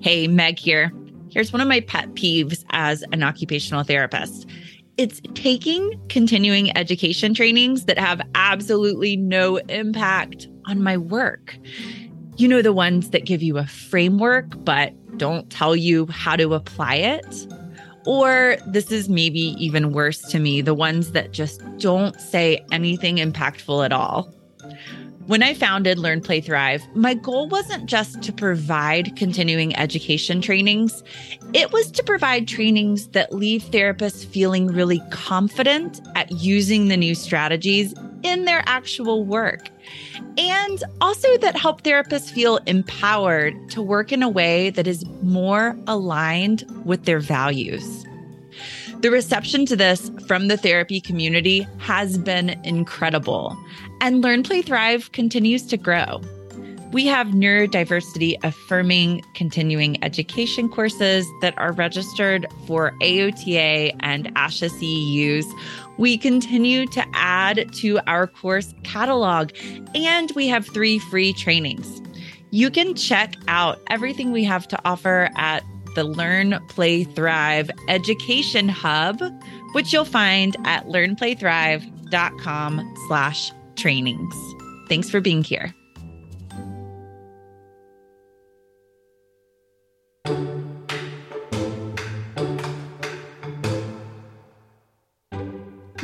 Hey, Meg here. Here's one of my pet peeves as an occupational therapist it's taking continuing education trainings that have absolutely no impact on my work. You know, the ones that give you a framework, but don't tell you how to apply it. Or this is maybe even worse to me the ones that just don't say anything impactful at all. When I founded Learn, Play, Thrive, my goal wasn't just to provide continuing education trainings, it was to provide trainings that leave therapists feeling really confident at using the new strategies in their actual work. And also that help therapists feel empowered to work in a way that is more aligned with their values. The reception to this from the therapy community has been incredible, and Learn, Play, Thrive continues to grow. We have neurodiversity affirming continuing education courses that are registered for AOTA and ASHA CEUs. We continue to add to our course catalog, and we have three free trainings. You can check out everything we have to offer at the Learn, Play, Thrive Education Hub, which you'll find at learnplaythrive.com slash trainings. Thanks for being here.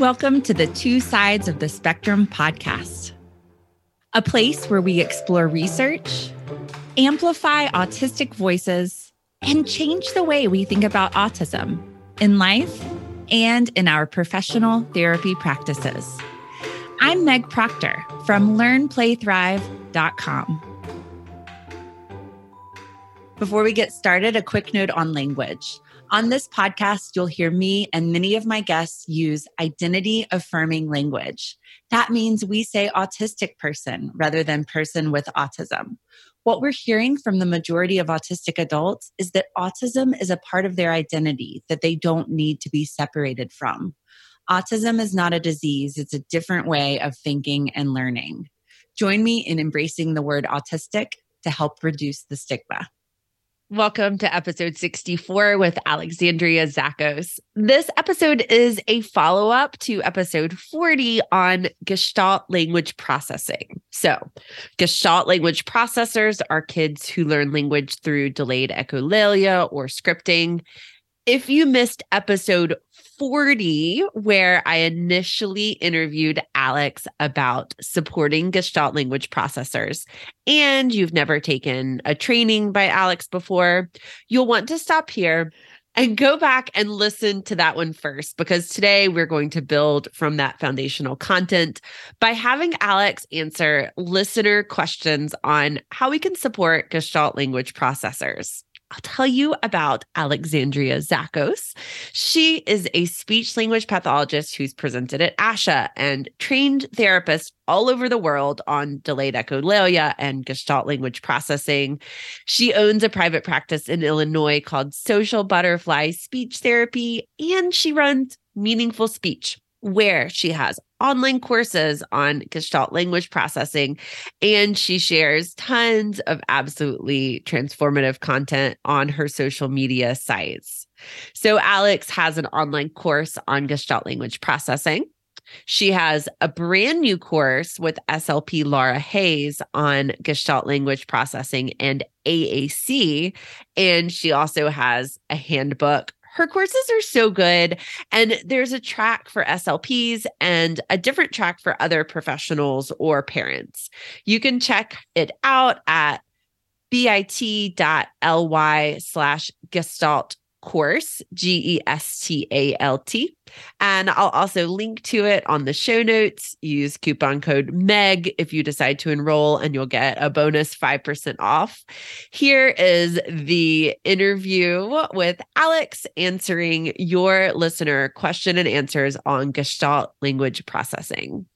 Welcome to the Two Sides of the Spectrum podcast, a place where we explore research, amplify autistic voices, and change the way we think about autism in life and in our professional therapy practices. I'm Meg Proctor from learnplaythrive.com. Before we get started, a quick note on language. On this podcast, you'll hear me and many of my guests use identity affirming language. That means we say autistic person rather than person with autism. What we're hearing from the majority of autistic adults is that autism is a part of their identity that they don't need to be separated from. Autism is not a disease, it's a different way of thinking and learning. Join me in embracing the word autistic to help reduce the stigma. Welcome to episode 64 with Alexandria Zakos. This episode is a follow up to episode 40 on Gestalt language processing. So, Gestalt language processors are kids who learn language through delayed echolalia or scripting. If you missed episode 40, where I initially interviewed Alex about supporting Gestalt language processors, and you've never taken a training by Alex before, you'll want to stop here and go back and listen to that one first because today we're going to build from that foundational content by having Alex answer listener questions on how we can support Gestalt language processors. I'll tell you about Alexandria Zakos. She is a speech language pathologist who's presented at ASHA and trained therapists all over the world on delayed echolalia and gestalt language processing. She owns a private practice in Illinois called Social Butterfly Speech Therapy, and she runs Meaningful Speech, where she has online courses on Gestalt language processing, and she shares tons of absolutely transformative content on her social media sites. So, Alex has an online course on Gestalt language processing. She has a brand new course with SLP Laura Hayes on Gestalt language processing and AAC. And she also has a handbook her courses are so good. And there's a track for SLPs and a different track for other professionals or parents. You can check it out at bit.ly slash gestalt course, G E S T A L T. And I'll also link to it on the show notes. Use coupon code MEG if you decide to enroll, and you'll get a bonus 5% off. Here is the interview with Alex answering your listener question and answers on Gestalt language processing.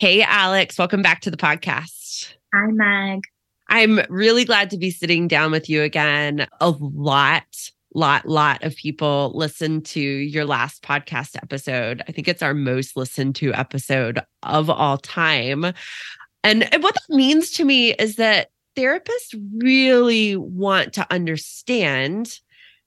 Hey, Alex, welcome back to the podcast. Hi, Meg. I'm really glad to be sitting down with you again. A lot lot lot of people listen to your last podcast episode i think it's our most listened to episode of all time and what that means to me is that therapists really want to understand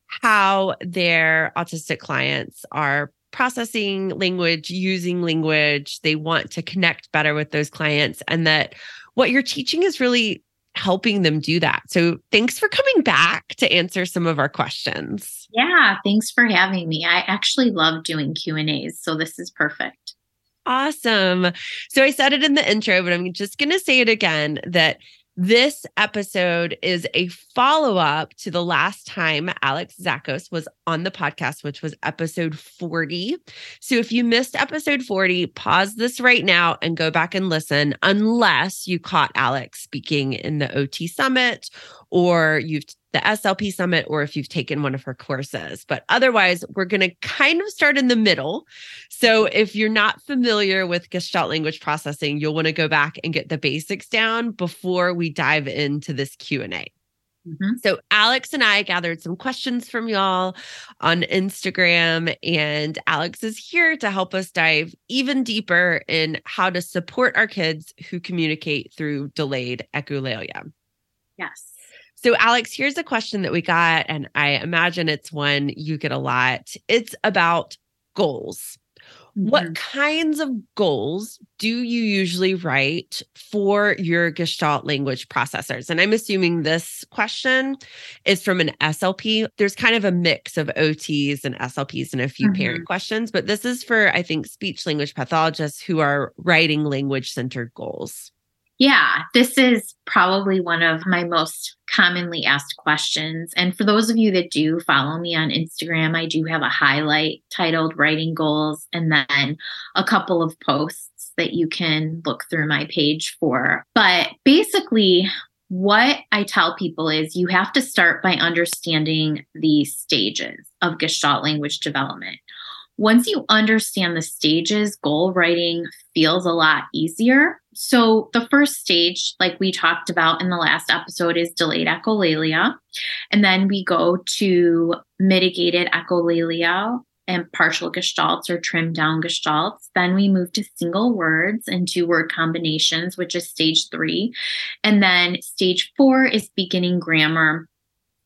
how their autistic clients are processing language, using language. They want to connect better with those clients, and that what you're teaching is really helping them do that. So thanks for coming back to answer some of our questions. Yeah, thanks for having me. I actually love doing Q&As, so this is perfect. Awesome. So I said it in the intro, but I'm just going to say it again that this episode is a follow up to the last time Alex Zakos was on the podcast, which was episode 40. So if you missed episode 40, pause this right now and go back and listen, unless you caught Alex speaking in the OT Summit or you've the SLP Summit or if you've taken one of her courses. But otherwise, we're going to kind of start in the middle. So if you're not familiar with Gestalt language processing, you'll want to go back and get the basics down before we dive into this Q&A. Mm-hmm. So, Alex and I gathered some questions from y'all on Instagram, and Alex is here to help us dive even deeper in how to support our kids who communicate through delayed echolalia. Yes. So, Alex, here's a question that we got, and I imagine it's one you get a lot. It's about goals. Mm-hmm. What kinds of goals do you usually write for your Gestalt language processors? And I'm assuming this question is from an SLP. There's kind of a mix of OTs and SLPs and a few mm-hmm. parent questions, but this is for, I think, speech language pathologists who are writing language centered goals. Yeah, this is probably one of my most commonly asked questions. And for those of you that do follow me on Instagram, I do have a highlight titled Writing Goals and then a couple of posts that you can look through my page for. But basically, what I tell people is you have to start by understanding the stages of Gestalt language development. Once you understand the stages, goal writing feels a lot easier. So, the first stage, like we talked about in the last episode, is delayed echolalia. And then we go to mitigated echolalia and partial gestalts or trimmed down gestalts. Then we move to single words and two word combinations, which is stage three. And then stage four is beginning grammar.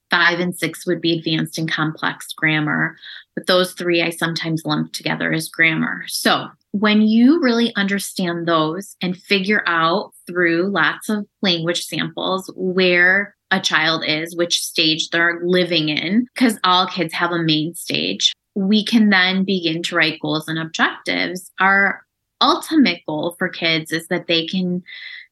Five and six would be advanced and complex grammar. But those three I sometimes lump together as grammar. So when you really understand those and figure out through lots of language samples where a child is, which stage they're living in, because all kids have a main stage, we can then begin to write goals and objectives. Our ultimate goal for kids is that they can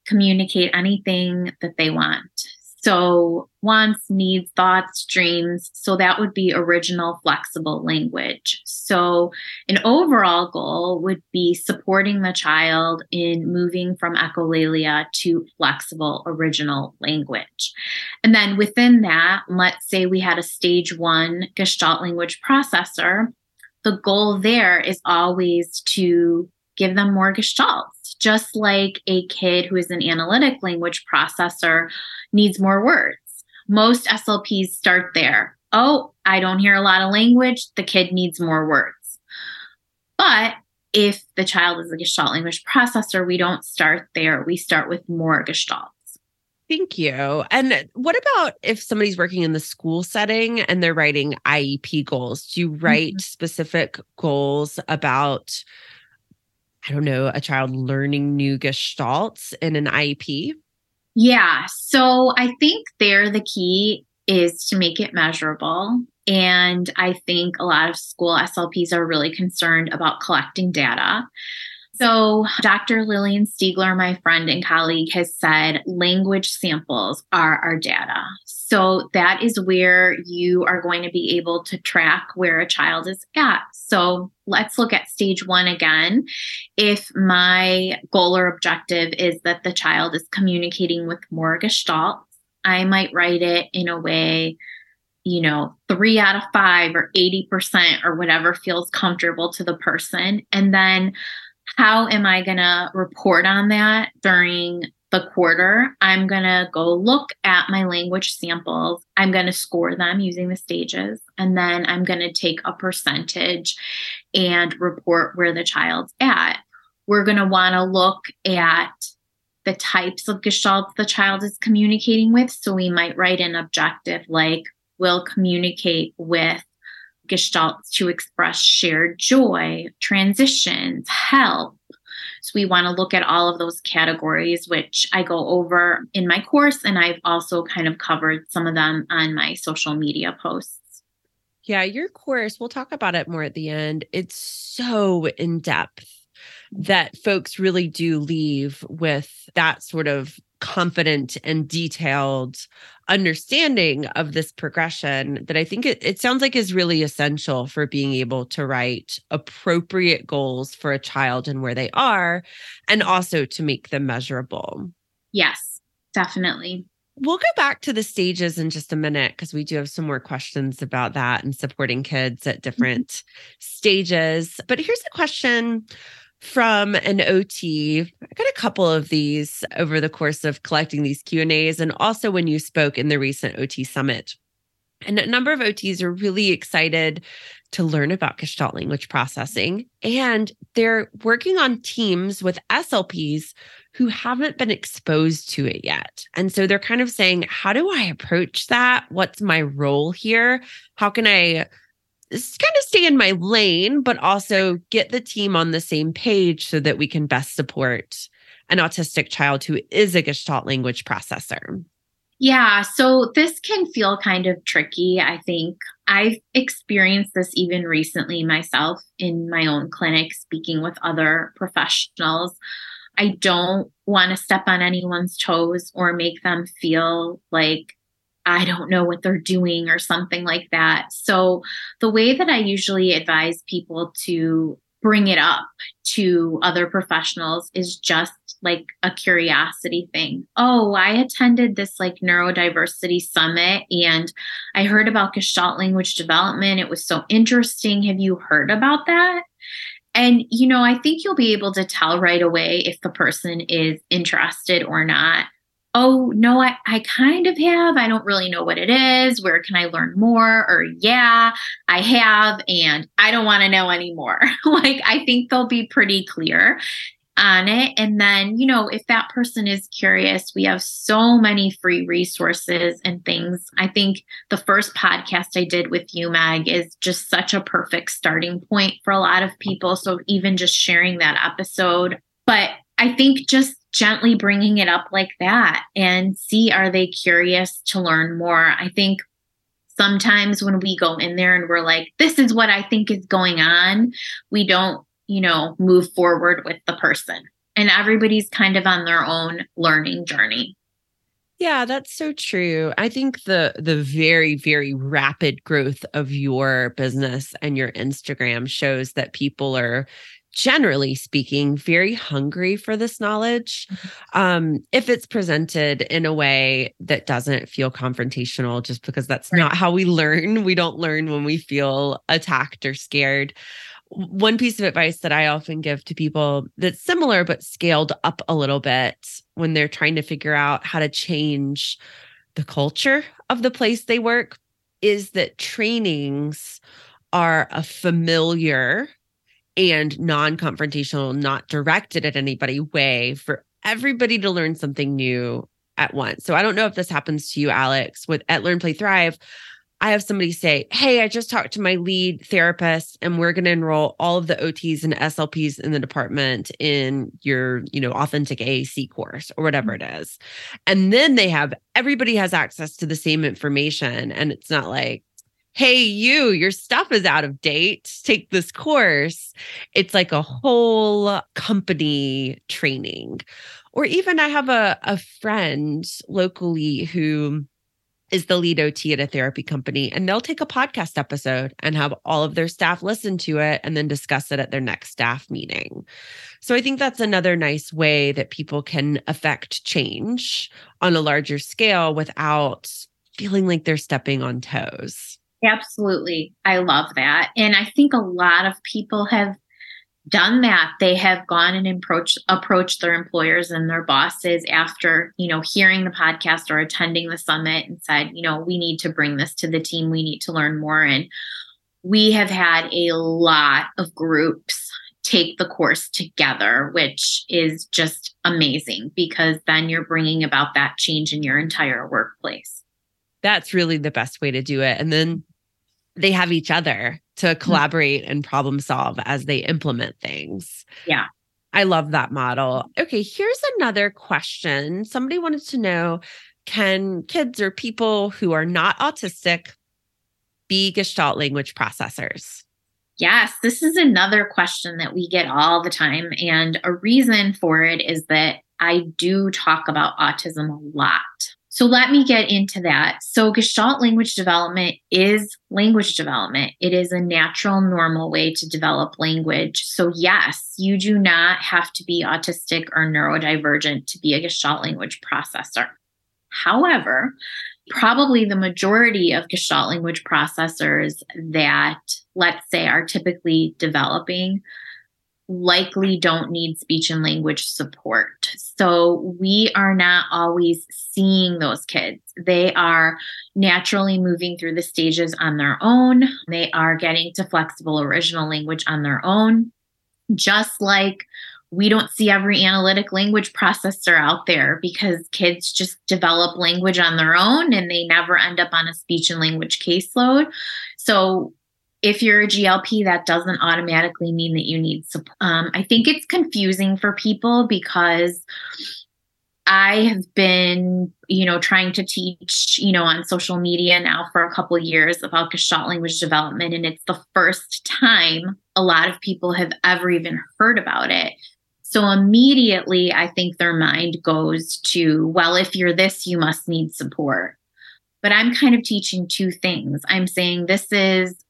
communicate anything that they want. So, wants, needs, thoughts, dreams. So, that would be original, flexible language. So, an overall goal would be supporting the child in moving from echolalia to flexible, original language. And then within that, let's say we had a stage one Gestalt language processor. The goal there is always to give them more gestalts, just like a kid who is an analytic language processor needs more words. Most SLPs start there. Oh, I don't hear a lot of language. The kid needs more words. But if the child is a Gestalt language processor, we don't start there. We start with more Gestalts. Thank you. And what about if somebody's working in the school setting and they're writing IEP goals? Do you write mm-hmm. specific goals about I don't know, a child learning new gestalts in an IEP? Yeah. So I think there the key is to make it measurable. And I think a lot of school SLPs are really concerned about collecting data. So, Dr. Lillian Stiegler, my friend and colleague, has said language samples are our data. So, that is where you are going to be able to track where a child is at. So, let's look at stage one again. If my goal or objective is that the child is communicating with more gestalts, I might write it in a way you know, three out of five or 80% or whatever feels comfortable to the person. And then how am I going to report on that during the quarter? I'm going to go look at my language samples. I'm going to score them using the stages. And then I'm going to take a percentage and report where the child's at. We're going to want to look at the types of gestalts the child is communicating with. So we might write an objective like, will communicate with gestalts to express shared joy, transitions, help. So we want to look at all of those categories, which I go over in my course. And I've also kind of covered some of them on my social media posts. Yeah, your course, we'll talk about it more at the end. It's so in depth that folks really do leave with that sort of confident and detailed understanding of this progression that I think it, it sounds like is really essential for being able to write appropriate goals for a child and where they are, and also to make them measurable. Yes, definitely. We'll go back to the stages in just a minute because we do have some more questions about that and supporting kids at mm-hmm. different mm-hmm. stages. But here's a question from an OT. I got a couple of these over the course of collecting these Q&As and also when you spoke in the recent OT summit. And a number of OTs are really excited to learn about Gestalt language processing. And they're working on teams with SLPs who haven't been exposed to it yet. And so they're kind of saying, how do I approach that? What's my role here? How can I kind of stay in my lane, but also get the team on the same page so that we can best support an autistic child who is a Gestalt language processor. Yeah, so this can feel kind of tricky. I think I've experienced this even recently myself in my own clinic, speaking with other professionals. I don't want to step on anyone's toes or make them feel like I don't know what they're doing or something like that. So, the way that I usually advise people to bring it up to other professionals is just like a curiosity thing. Oh, I attended this like neurodiversity summit and I heard about Gestalt language development. It was so interesting. Have you heard about that? And, you know, I think you'll be able to tell right away if the person is interested or not oh no I, I kind of have. I don't really know what it is. Where can i learn more? Or yeah i have and i don't want to know anymore. Like i think they'll be pretty clear on it. And then you know if that person is curious we have so many free resources and things. I think the first podcast i did with you meg is just such a perfect starting point for a lot of people. So even just sharing that episode. But i think just gently bringing it up like that and see are they curious to learn more. I think sometimes when we go in there and we're like, this is what I think is going on, we don't, you know, move forward with the person. And everybody's kind of on their own learning journey. Yeah, that's so true. I think the the very very rapid growth of your business and your Instagram shows that people are generally speaking, very hungry for this knowledge. Mm-hmm. Um, if it's presented in a way that doesn't feel confrontational, just because that's right. not how we learn. We don't learn when we feel attacked or scared. One piece of advice that I often give to people that's similar but scaled up a little bit when they're trying to figure out how to change the culture of the place they work is that trainings are a familiar and non confrontational, not directed at anybody way for everybody to learn something new at once. So I don't know if this happens to you, Alex, with at Learn Play Thrive. I have somebody say, Hey, I just talked to my lead therapist and we're going to enroll all of the OTs and SLPs in the department in your, you know, authentic AAC course or whatever it is. And then they have everybody has access to the same information. And it's not like, hey, you, your stuff is out of date. Take this course. It's like a whole company training. Or even I have a, a friend locally who is the lead OT at a therapy company, and they'll take a podcast episode and have all of their staff listen to it and then discuss it at their next staff meeting. So I think that's another nice way that people can affect change on a larger scale without feeling like they're stepping on toes. Absolutely. I love that. And I think a lot of people have done that. They have gone and approached approached their employers and their bosses after, you know, hearing the podcast or attending the summit and said, you know, we need to bring this to the team. We need to learn more. And we have had a lot of groups take the course together, which is just amazing because then you're bringing about that change in your entire workplace. That's really the best way to do it. And then they have each other to mm-hmm. collaborate and problem solve as they implement things. Yeah. I love that model. Okay, here's another question. Somebody wanted to know can kids or people who are not autistic be Gestalt language processors? Yes, this is another question that we get all the time. And a reason for it is that I do talk about autism a lot. So let me get into that. So, Gestalt language development is language development. It is a natural, normal way to develop language. So, yes, you do not have to be autistic or neurodivergent to be a Gestalt language processor. However, probably the majority of Gestalt language processors that, let's say, are typically developing likely don't need speech and language support. So we are not always seeing those kids. They are naturally moving through the stages on their own. They are getting to flexible original language on their own, just like we don't see every analytic language processor out there because kids just develop language on their own and they never end up on a speech and language caseload. So if you're a GLP, that doesn't automatically mean that you need support. Um, I think it's confusing for people because I have been, you know, trying to teach, you know, on social media now for a couple years about Gestalt language development, and it's the first time a lot of people have ever even heard about it. So immediately, I think their mind goes to, well, if you're this, you must need support. But I'm kind of teaching two things. I'm saying this is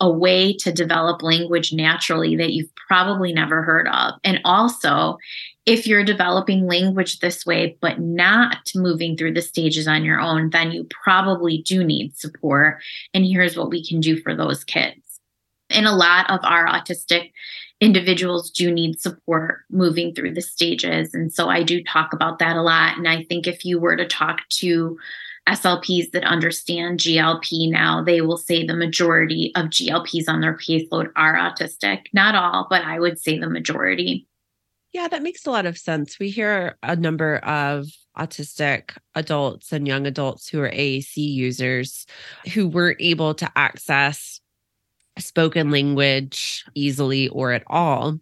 a way to develop language naturally that you've probably never heard of. And also, if you're developing language this way, but not moving through the stages on your own, then you probably do need support. And here's what we can do for those kids. And a lot of our autistic individuals do need support moving through the stages. And so I do talk about that a lot. And I think if you were to talk to SLPs that understand GLP now, they will say the majority of GLPs on their caseload are autistic. Not all, but I would say the majority. Yeah, that makes a lot of sense. We hear a number of autistic adults and young adults who are AAC users who weren't able to access spoken language easily or at all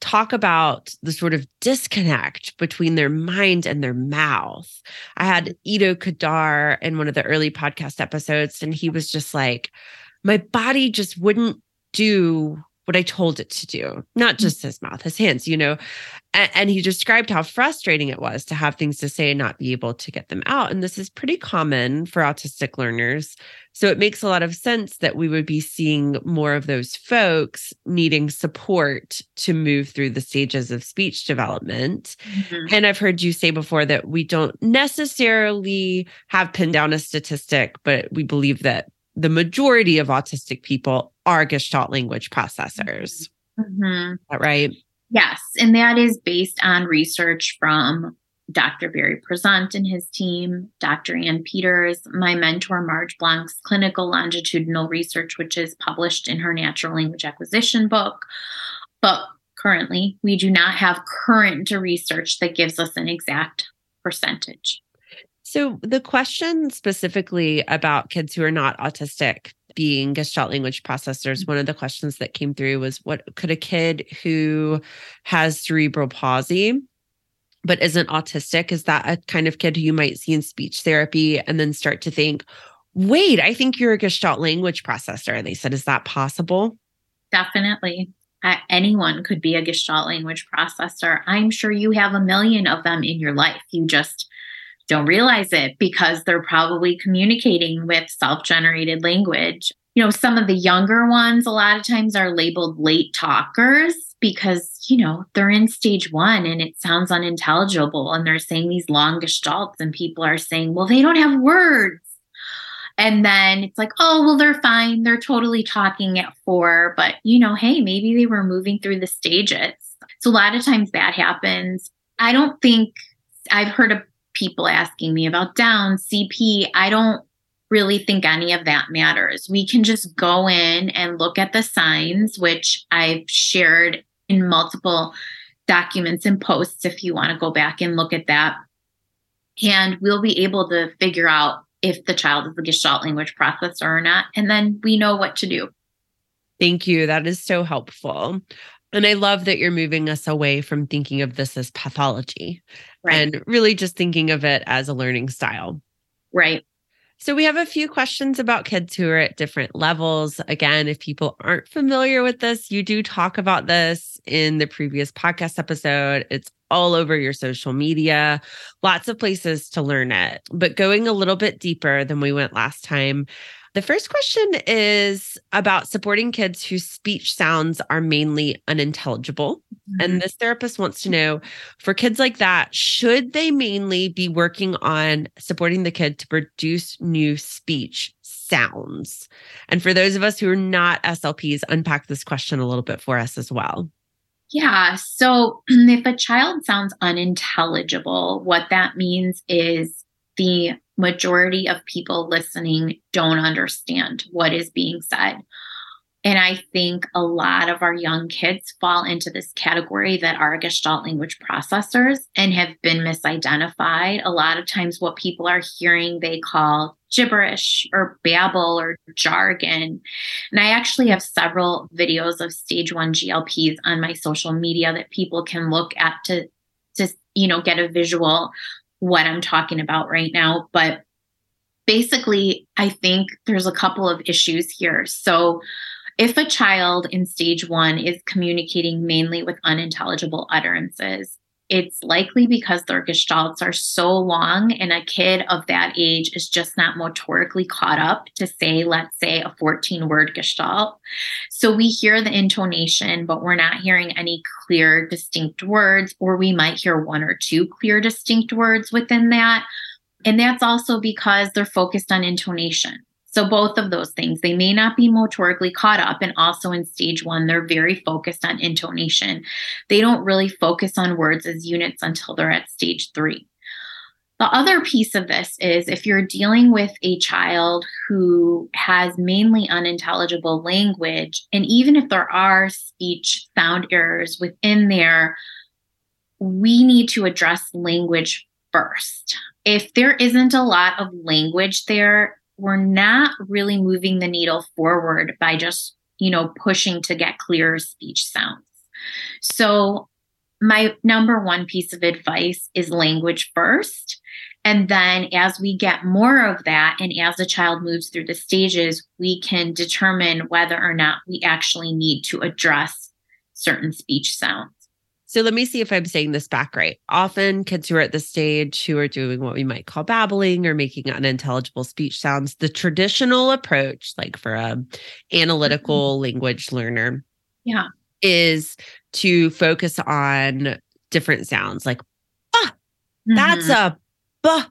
talk about the sort of disconnect between their mind and their mouth. I had mm-hmm. Ido Kedar in one of the early podcast episodes, and he was just like, my body just wouldn't do what I told it to do, not mm. just his mouth, his hands, you know. And, and, he described how frustrating it was to have things to say and not be able to get them out. And this is pretty common for autistic learners. So it makes a lot of sense that we would be seeing more of those folks needing support to move through the stages of speech development. Mm-hmm. And I've heard you say before that we don't necessarily have pinned down a statistic, but we believe that the majority of autistic people are Gestalt language processors. Mm-hmm. right? Yes. And that is based on research from Dr. Barry Prizant and his team, Dr. Ann Peters, my mentor, Marge Blanc's clinical longitudinal research, which is published in her natural language acquisition book. But currently, we do not have current research that gives us an exact percentage. So, the question specifically about kids who are not autistic being Gestalt language processors, mm-hmm. one of the questions that came through was what could a kid who has cerebral palsy but isn't autistic, is that a kind of kid who you might see in speech therapy and then start to think, wait, I think you're a Gestalt language processor? And they said, is that possible? Definitely. Uh, anyone could be a Gestalt language processor. I'm sure you have a million of them in your life. You just don't realize it because they're probably communicating with self generated language. You know, some of the younger ones, a lot of times, are labeled late talkers because, you know, they're in stage one and it sounds unintelligible and they're saying these long gestalts, and people are saying, well, they don't have words. And then it's like, oh, well, they're fine. They're totally talking at four, but, you know, hey, maybe they were moving through the stages. So a lot of times that happens. I don't think I've heard of people asking me about down, CP. I don't really think any of that matters. We can just go in and look at the signs, which I've shared in multiple documents and posts if you want to go back and look at that. And we'll be able to figure out if the child is a Gestalt language processor or not. And then we know what to do. Thank you. That is so helpful. And I love that you're moving us away from thinking of this as pathology right. and really just thinking of it as a learning style. Right. So, we have a few questions about kids who are at different levels. Again, if people aren't familiar with this, you do talk about this in the previous podcast episode. It's all over your social media, lots of places to learn it. But going a little bit deeper than we went last time, the first question is about supporting kids whose speech sounds are mainly unintelligible. Mm-hmm. And this therapist wants to know for kids like that, should they mainly be working on supporting the kid to produce new speech sounds? And for those of us who are not SLPs, unpack this question a little bit for us as well. Yeah. So if a child sounds unintelligible, what that means is the majority of people listening don't understand what is being said. And I think a lot of our young kids fall into this category that are Gestalt language processors and have been misidentified. A lot of times, what people are hearing, they call gibberish or babble or jargon. And I actually have several videos of stage one GLPs on my social media that people can look at to, to you know, get a visual what I'm talking about right now. But basically, I think there's a couple of issues here. So, if a child in stage one is communicating mainly with unintelligible utterances, it's likely because their gestalts are so long and a kid of that age is just not motorically caught up to say, let's say, a 14 word gestalt. So we hear the intonation, but we're not hearing any clear, distinct words, or we might hear one or two clear, distinct words within that. And that's also because they're focused on intonation. So, both of those things, they may not be motorically caught up. And also in stage one, they're very focused on intonation. They don't really focus on words as units until they're at stage three. The other piece of this is if you're dealing with a child who has mainly unintelligible language, and even if there are speech sound errors within there, we need to address language first. If there isn't a lot of language there, we're not really moving the needle forward by just, you know, pushing to get clearer speech sounds. So, my number one piece of advice is language first. And then, as we get more of that, and as the child moves through the stages, we can determine whether or not we actually need to address certain speech sounds. So let me see if I'm saying this back right. Often kids who are at this stage who are doing what we might call babbling or making unintelligible speech sounds, the traditional approach, like for a analytical mm-hmm. language learner, yeah, is to focus on different sounds like ah, mm-hmm. that's a bah,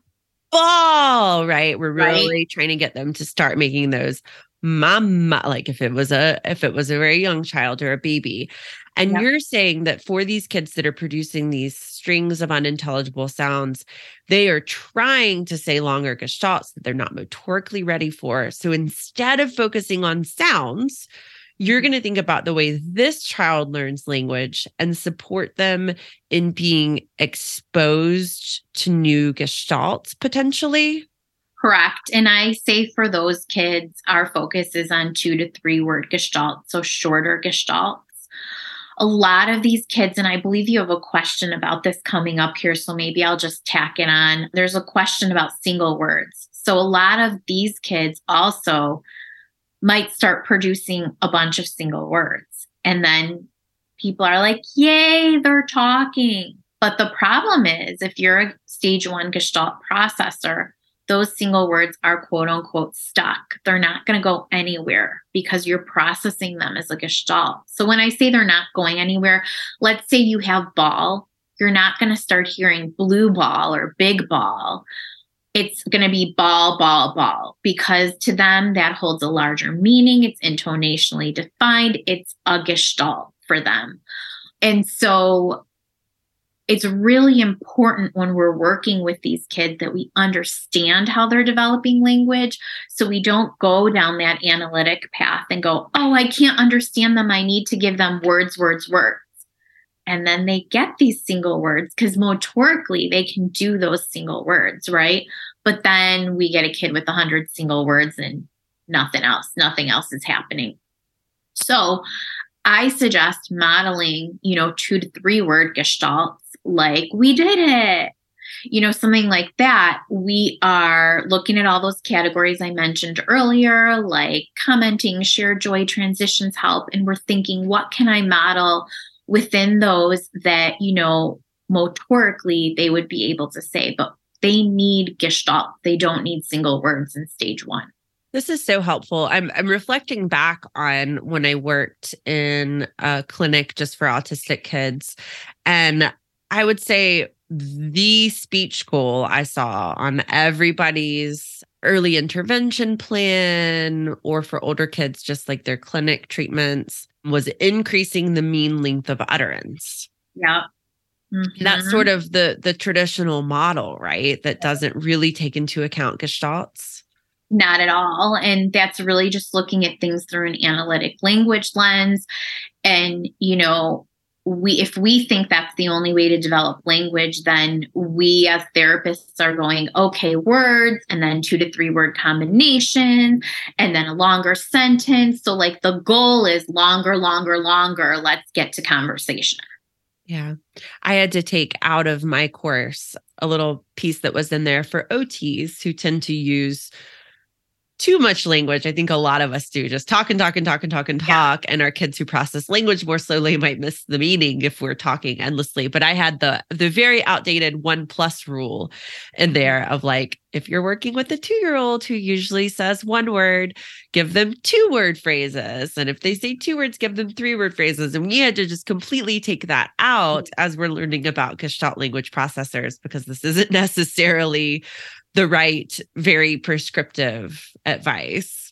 ball, right? We're really right. trying to get them to start making those mama like if it was a if it was a very young child or a baby and you're saying that for these kids that are producing these strings of unintelligible sounds, they are trying to say longer gestalts that they're not motorically ready for. So instead of focusing on sounds, you're mm-hmm. going to think about the way this child learns language and support them in being exposed to new gestalts potentially. Correct. And I say for those kids, our focus is on two to three word gestalt, so shorter gestalt a lot of these kids, and I believe you have a question about this coming up here, so maybe I'll just tack it on. There's a question about single words. So a lot of these kids also might start producing a bunch of single words. And then people are like, yay, they're talking. But the problem is, if you're a stage one gestalt processor, those single words are quote unquote stuck. They're not going to go anywhere because you're processing them as a gestalt. So when I say they're not going anywhere, let's say you have ball, you're not going to start hearing blue ball or big ball. It's going to be ball, ball, ball because to them that holds a larger meaning. It's intonationally defined. It's a gestalt for them. And so it's really important when we're working with these kids that we understand how they're developing language so we don't go down that analytic path and go, oh, I can't understand them. I need to give them words, words, words. and then they get these single words because motorically they can do those single words, right? But then we get a kid with a hundred single words and nothing else, nothing else is happening. So I suggest modeling, you know, two to three word gestalts like we did it you know, something like that, we are looking at all those categories I mentioned earlier, like commenting, share joy, transitions help. And we're thinking, what can I model within those that, you know, motorically they would be able to say, but they need gestalt. They don't need single words in stage one. This is so helpful. I'm I'm reflecting back on when I worked in a clinic just for autistic kids and I would say the speech goal I saw on everybody's early intervention plan or for older kids, just like their clinic treatments, was increasing the mean length of utterance. Yeah. Mm-hmm. That's sort of the the traditional model, right? That doesn't really take into account gestalts. Not at all. And that's really just looking at things through an analytic language lens. And, you know, we if we think that's the only way to develop language then we as therapists are going okay words and then two to three word combination and then a longer sentence. So like the goal is longer longer longer. Let's get to conversation. Yeah. I had to take out of my course a little piece that was in there for ots who tend to use too much language. I think a lot of us do just talk and talk and talk and talk and talk. Yeah. And our kids who process language more slowly might miss the meaning if we're talking endlessly. But I had the the very outdated one plus rule in mm-hmm. there of like, if you're working with a two-year-old who usually says one word, give them two word phrases. And if they say two words, give them three word phrases. And we had to just completely take that mm-hmm. out as we're learning about Gestalt language processors because this isn't necessarily the right, very prescriptive advice.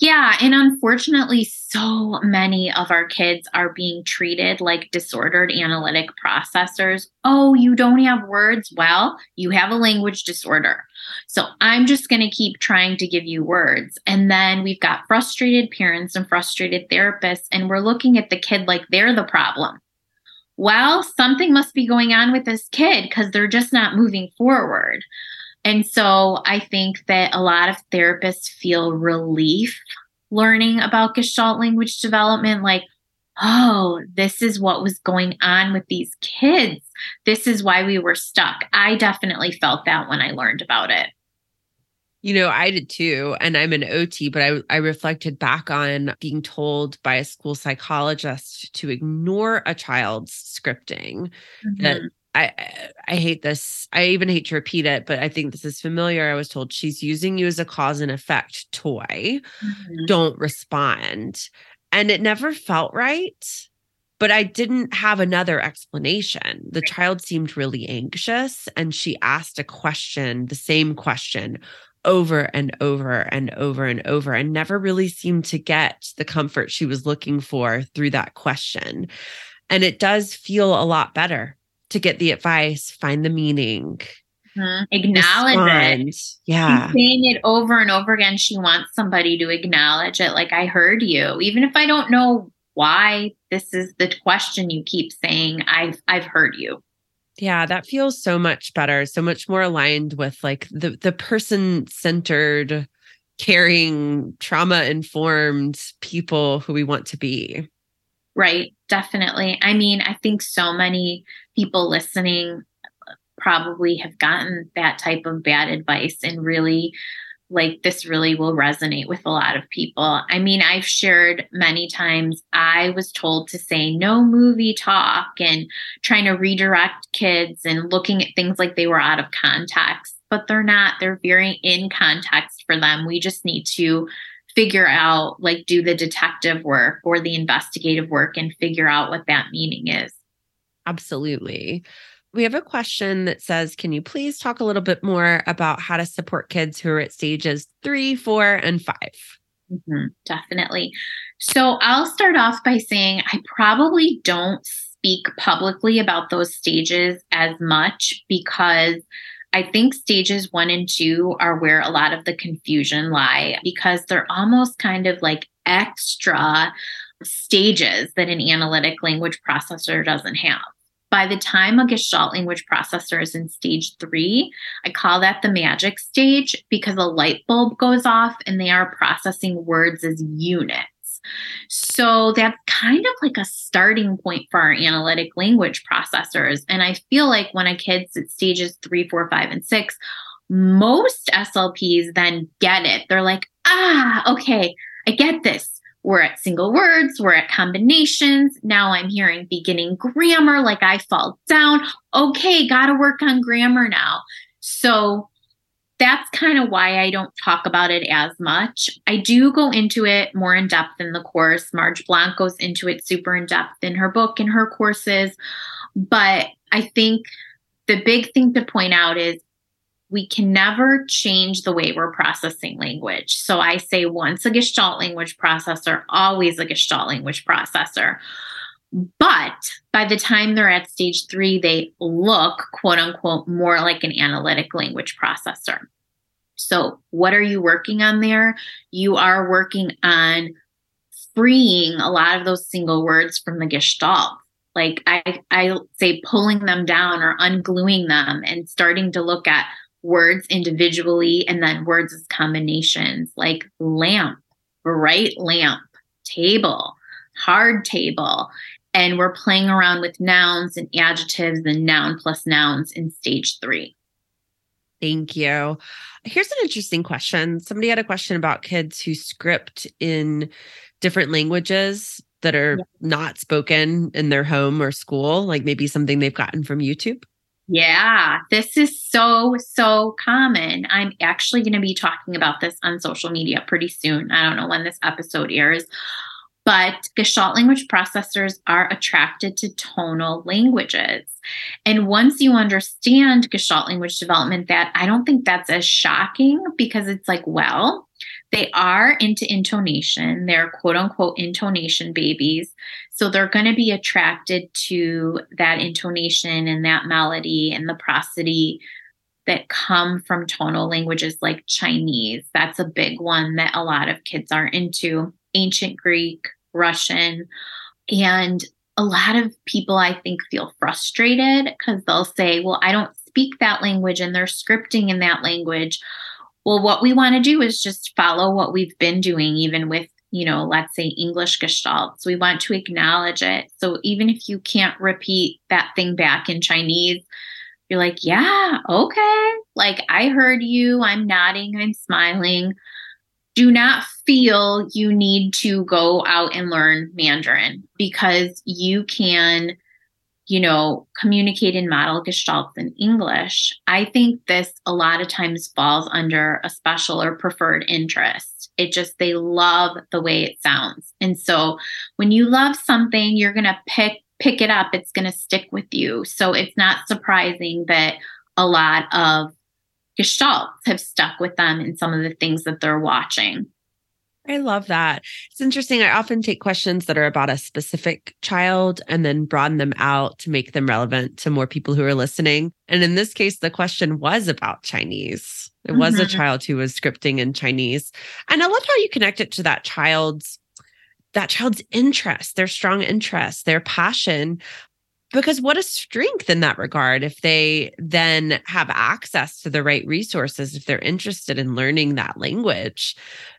Yeah. And unfortunately, so many of our kids are being treated like disordered analytic processors. Oh, you don't have words? Well, you have a language disorder. So I'm just going to keep trying to give you words. And then we've got frustrated parents and frustrated therapists, and we're looking at the kid like they're the problem. Well, something must be going on with this kid because they're just not moving forward. And so I think that a lot of therapists feel relief learning about Gestalt language development. Like, oh, this is what was going on with these kids. This is why we were stuck. I definitely felt that when I learned about it. You know, I did too. And I'm an OT, but I, I reflected back on being told by a school psychologist to ignore a child's scripting, mm-hmm. that I I hate this. I even hate to repeat it, but I think this is familiar. I was told she's using you as a cause and effect toy. Mm-hmm. Don't respond. And it never felt right. But I didn't have another explanation. The child seemed really anxious and she asked a question, the same question over and over and over and over, and never really seemed to get the comfort she was looking for through that question. And it does feel a lot better to get the advice, find the meaning. Mm-hmm. Acknowledge respond. it. Yeah. saying it over and over again. She wants somebody to acknowledge it. Like, I heard you. Even if I don't know why this is the question you keep saying, I've I've heard you. Yeah, that feels so much better, so much more aligned with like the the person centered, caring, trauma informed people who we want to be. Right, definitely. I mean, I think so many people listening probably have gotten that type of bad advice and really like this really will resonate with a lot of people. I mean, I've shared many times I was told to say no movie talk and trying to redirect kids and looking at things like they were out of context, but they're not. They're very in context for them. We just need to figure out, like, do the detective work or the investigative work and figure out what that meaning is. Absolutely. We have a question that says Can you please talk a little bit more about how to support kids who are at stages three, four, and 5 mm-hmm, definitely. So I'll start off by saying I probably don't speak publicly about those stages as much because I think stages one and two are where a lot of the confusion lie because they're almost kind of like extra stages that an analytic language processor doesn't have. By the time a Gestalt language processor is in stage three, I call that the magic stage because a light bulb goes off and they are processing words as units. So that's kind of like a starting point for our analytic language processors. And I feel like when a kid's at stages three, four, five, and six, most SLPs then get it. They're like, ah, okay, I get this. We're at single words, we're at combinations. Now I'm hearing beginning grammar, like I fall down. Okay, got to work on grammar now. So that's kind of why I don't talk about it as much. I do go into it more in depth in the course. Marge Blanc goes into it super in depth in her book and her courses. But I think the big thing to point out is we can never change the way we're processing language. So I say once a Gestalt language processor, always a Gestalt language processor. But by the time they're at stage three, they look quote unquote more like an analytic language processor. So, what are you working on there? You are working on freeing a lot of those single words from the gestalt. Like I, I say pulling them down or ungluing them and starting to look at words individually and then words as combinations like lamp, bright lamp, table, hard table and we're playing around with nouns and adjectives and noun plus nouns in stage three. Thank you. Here's an interesting question. Somebody had a question about kids who script in different languages that are yeah. not spoken in their home or school, like maybe something they've gotten from YouTube. Yeah, this is so, so common. I'm actually going to be talking about this on social media pretty soon. I don't know when this episode airs, but Gestalt language processors are attracted to tonal languages. And once you understand Gestalt language development, that I don't think that's as shocking because it's like, well, they are into intonation. They're quote unquote intonation babies. So they're going to be attracted to that intonation and that melody and the prosody that come from tonal languages like Chinese. That's a big one that a lot of kids are into. Ancient Greek, Russian. And a lot of people, I think, feel frustrated because they'll say, Well, I don't speak that language and they're scripting in that language. Well, what we want to do is just follow what we've been doing, even with, you know, let's say English gestalts. We want to acknowledge it. So even if you can't repeat that thing back in Chinese, you're like, yeah, okay. Like I heard you. I'm nodding, I'm smiling do not feel you need to go out and learn Mandarin because you can, you know, communicate in model gestalts in English. I think this a lot of times falls under a special or preferred interest. It just, they love the way it sounds. And so when you love something, you're going to pick pick it up it's going to stick with you so it's not surprising that a lot of gestalts have stuck with them in some of the things that they're watching. I love that. It's interesting. I often take questions that are about a specific child and then broaden them out to make them relevant to more people who are listening. And in this case, the question was about Chinese. It mm-hmm. was a mm-hmm. child who was scripting in Chinese. And I love how you connect it to that child's that child's interest, their strong interest, their passion because what a strength in that regard if they then have access to the right resources if they're interested in learning that language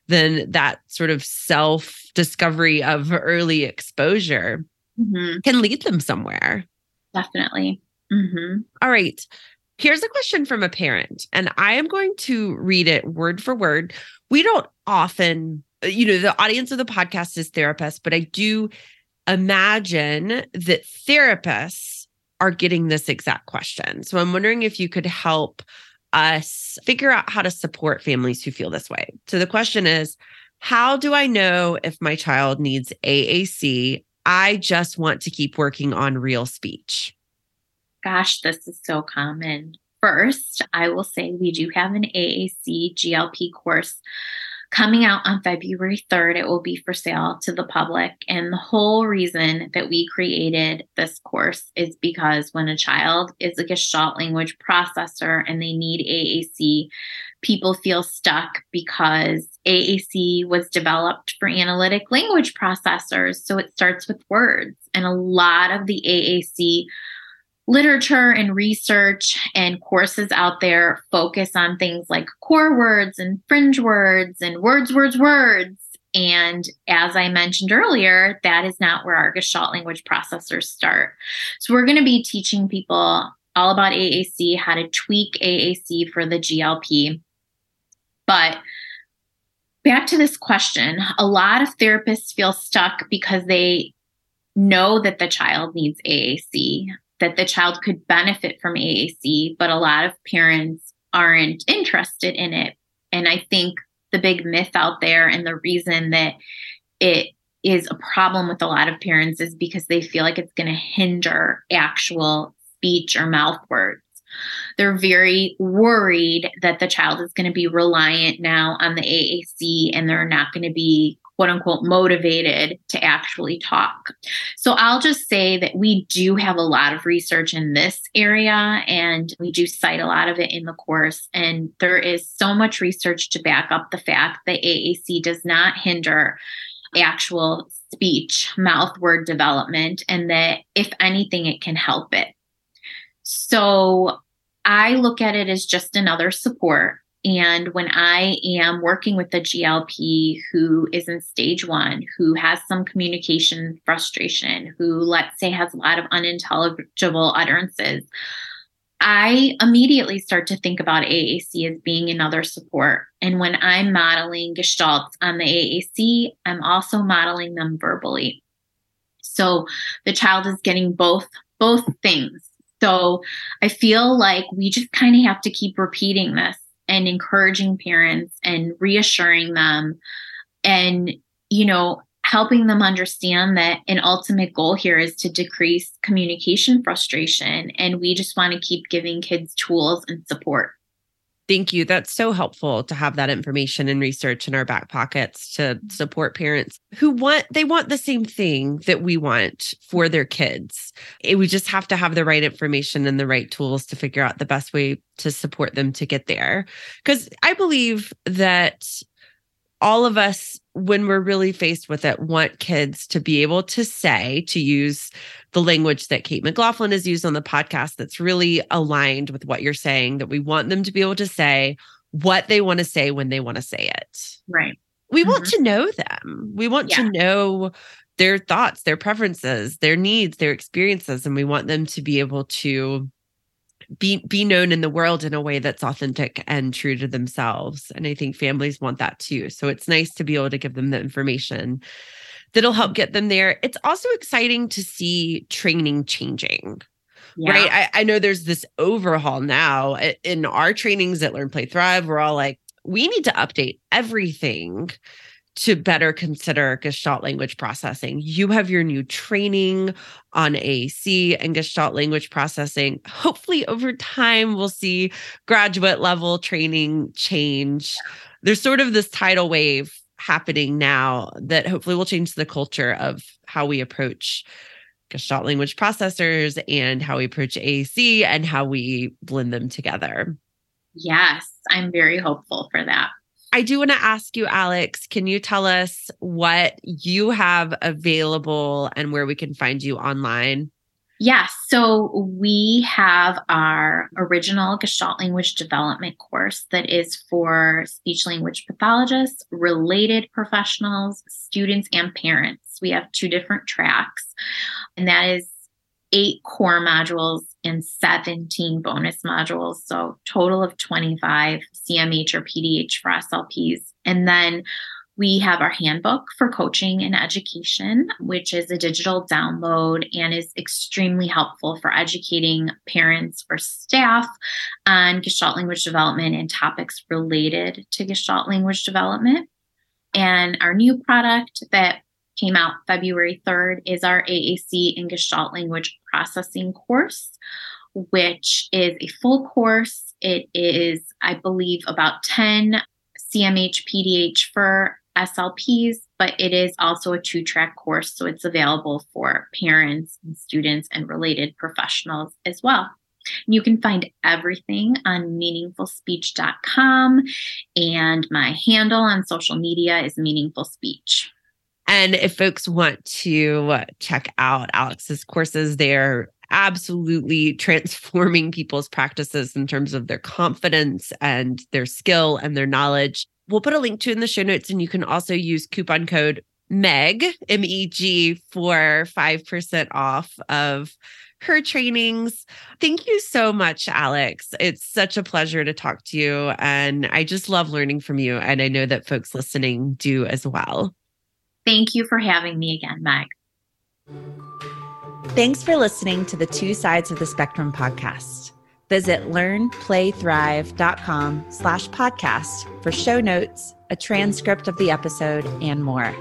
then that sort of self discovery of early exposure mm-hmm. can lead them somewhere definitely mm-hmm. All right here's a question from a parent and i am going to read it word for word we don't often you know the audience of the podcast is therapists but i do imagine that therapists are getting this exact question. So I'm wondering if you could help us figure out how to support families who feel this way. So the question is How do I know if my child needs AAC? I just want to keep working on real speech. Gosh, this is so common. First, I will say we do have an AAC GLP course coming out on February 3rd. It will be for sale to the public. And the whole reason that we created this course is because when a child is a Gestalt language processor and they need AAC, people feel stuck because AAC was developed for analytic language processors. So it starts with words. And a lot of the AAC literature and research and courses out there focus on things like core words and fringe words and words, words, words. And as I mentioned earlier, that is not where our Gestalt language processors start. So we're going to be teaching people all about AAC, how to tweak AAC for the GLP. But back to this question a lot of therapists feel stuck because they know that the child needs AAC, that the child could benefit from AAC, but a lot of parents aren't interested in it. And I think the big myth out there and the reason that it is a problem with a lot of parents is because they feel like it's going to hinder actual speech or mouth words. They're very worried that the child is going to be reliant now on the AAC and they're not going to be quote unquote motivated to actually talk. So I'll just say that we do have a lot of research in this area and we do cite a lot of it in the course. And there is so much research to back up the fact that AAC does not hinder actual speech, mouth word development, and that if anything, it can help it. So I look at it as just another support. And when I am working with a GLP who is in stage one, who has some communication frustration, who, let's say, has a lot of unintelligible utterances, I immediately start to think about AAC as being another support. And when I'm modeling gestalts on the AAC, I'm also modeling them verbally. So the child is getting both both things so I feel like we just kind of have to keep repeating this and encouraging parents and reassuring them and, you know, helping them understand that an ultimate goal here is to decrease communication frustration. And we just want to keep giving kids tools and support. Thank you. That's so helpful to have that information and research in our back pockets to mm-hmm. support parents who want they want the same thing that we want for their kids. Eh, we just have to have the right information and the right tools to figure out the best way to support them to get there. Cuz I believe that all of us when we're really faced with it want kids to be able to say to use the language that Kate McLaughlin has used on the podcast that's really aligned with what you're saying that we want them to be able to say what they want to say when they want to say it right we mm-hmm. want to know them we want yeah. to know their thoughts their preferences their needs their experiences and we want them to be able to be be known in the world in a way that's authentic and true to themselves. And i think families want that too. So it's nice to be able to give them the information that'll help get them there. It's also exciting to see training changing yeah. right? I, I know there's this overhaul now. In our trainings at learn play thrive we're all like we need to update everything to better consider Gestalt language processing. You have your new training on AAC and Gestalt language processing. Hopefully, over time, we'll see graduate level training change. There's sort of this tidal wave happening now that hopefully will change the culture of how we approach Gestalt language processors and how we approach AAC and how we blend them together. Yes, I'm very hopeful for that. I do want to ask you, Alex, can you tell us what you have available and where we can find you online? Yes. So we have our original Gestalt language development course that is for speech language pathologists, related professionals, students, and parents. We have two different tracks, and that is eight core modules and 17 bonus modules. So, total of 25 CMH or PDH for SLPs. And then we have our handbook for coaching and education, which is a digital download and is extremely helpful for educating parents or staff on Gestalt language development and topics related to Gestalt language development. And our new product that came out February 3rd is our AAC and Gestalt language processing course, which is a full course. It is, I believe, about 10 CMH PDH for SLPs, but it is also a two track course. So it's available for parents and students and related professionals as well. You can find everything on meaningfulspeech.com, and my handle on social media is Meaningful Speech. And if folks want to uh, check out Alex's courses, they're absolutely transforming people's practices in terms of their confidence and their skill and their knowledge. We'll put a link to in the show notes, and you can also use coupon code MEG, M E G, for 5% off of her trainings. Thank you so much, Alex. It's such a pleasure to talk to you. And I just love learning from you. And I know that folks listening do as well. Thank you for having me again, Meg. Thanks for listening to the Two Sides of the Spectrum podcast. Visit learnplaythrive.com slash podcast for show notes, a transcript of the episode, and more.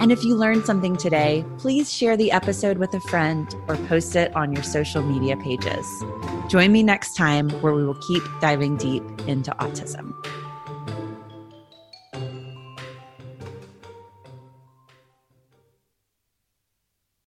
And if you learned something today, please share the episode with a friend or post it on your social media pages. Join me next time where we will keep diving deep into autism.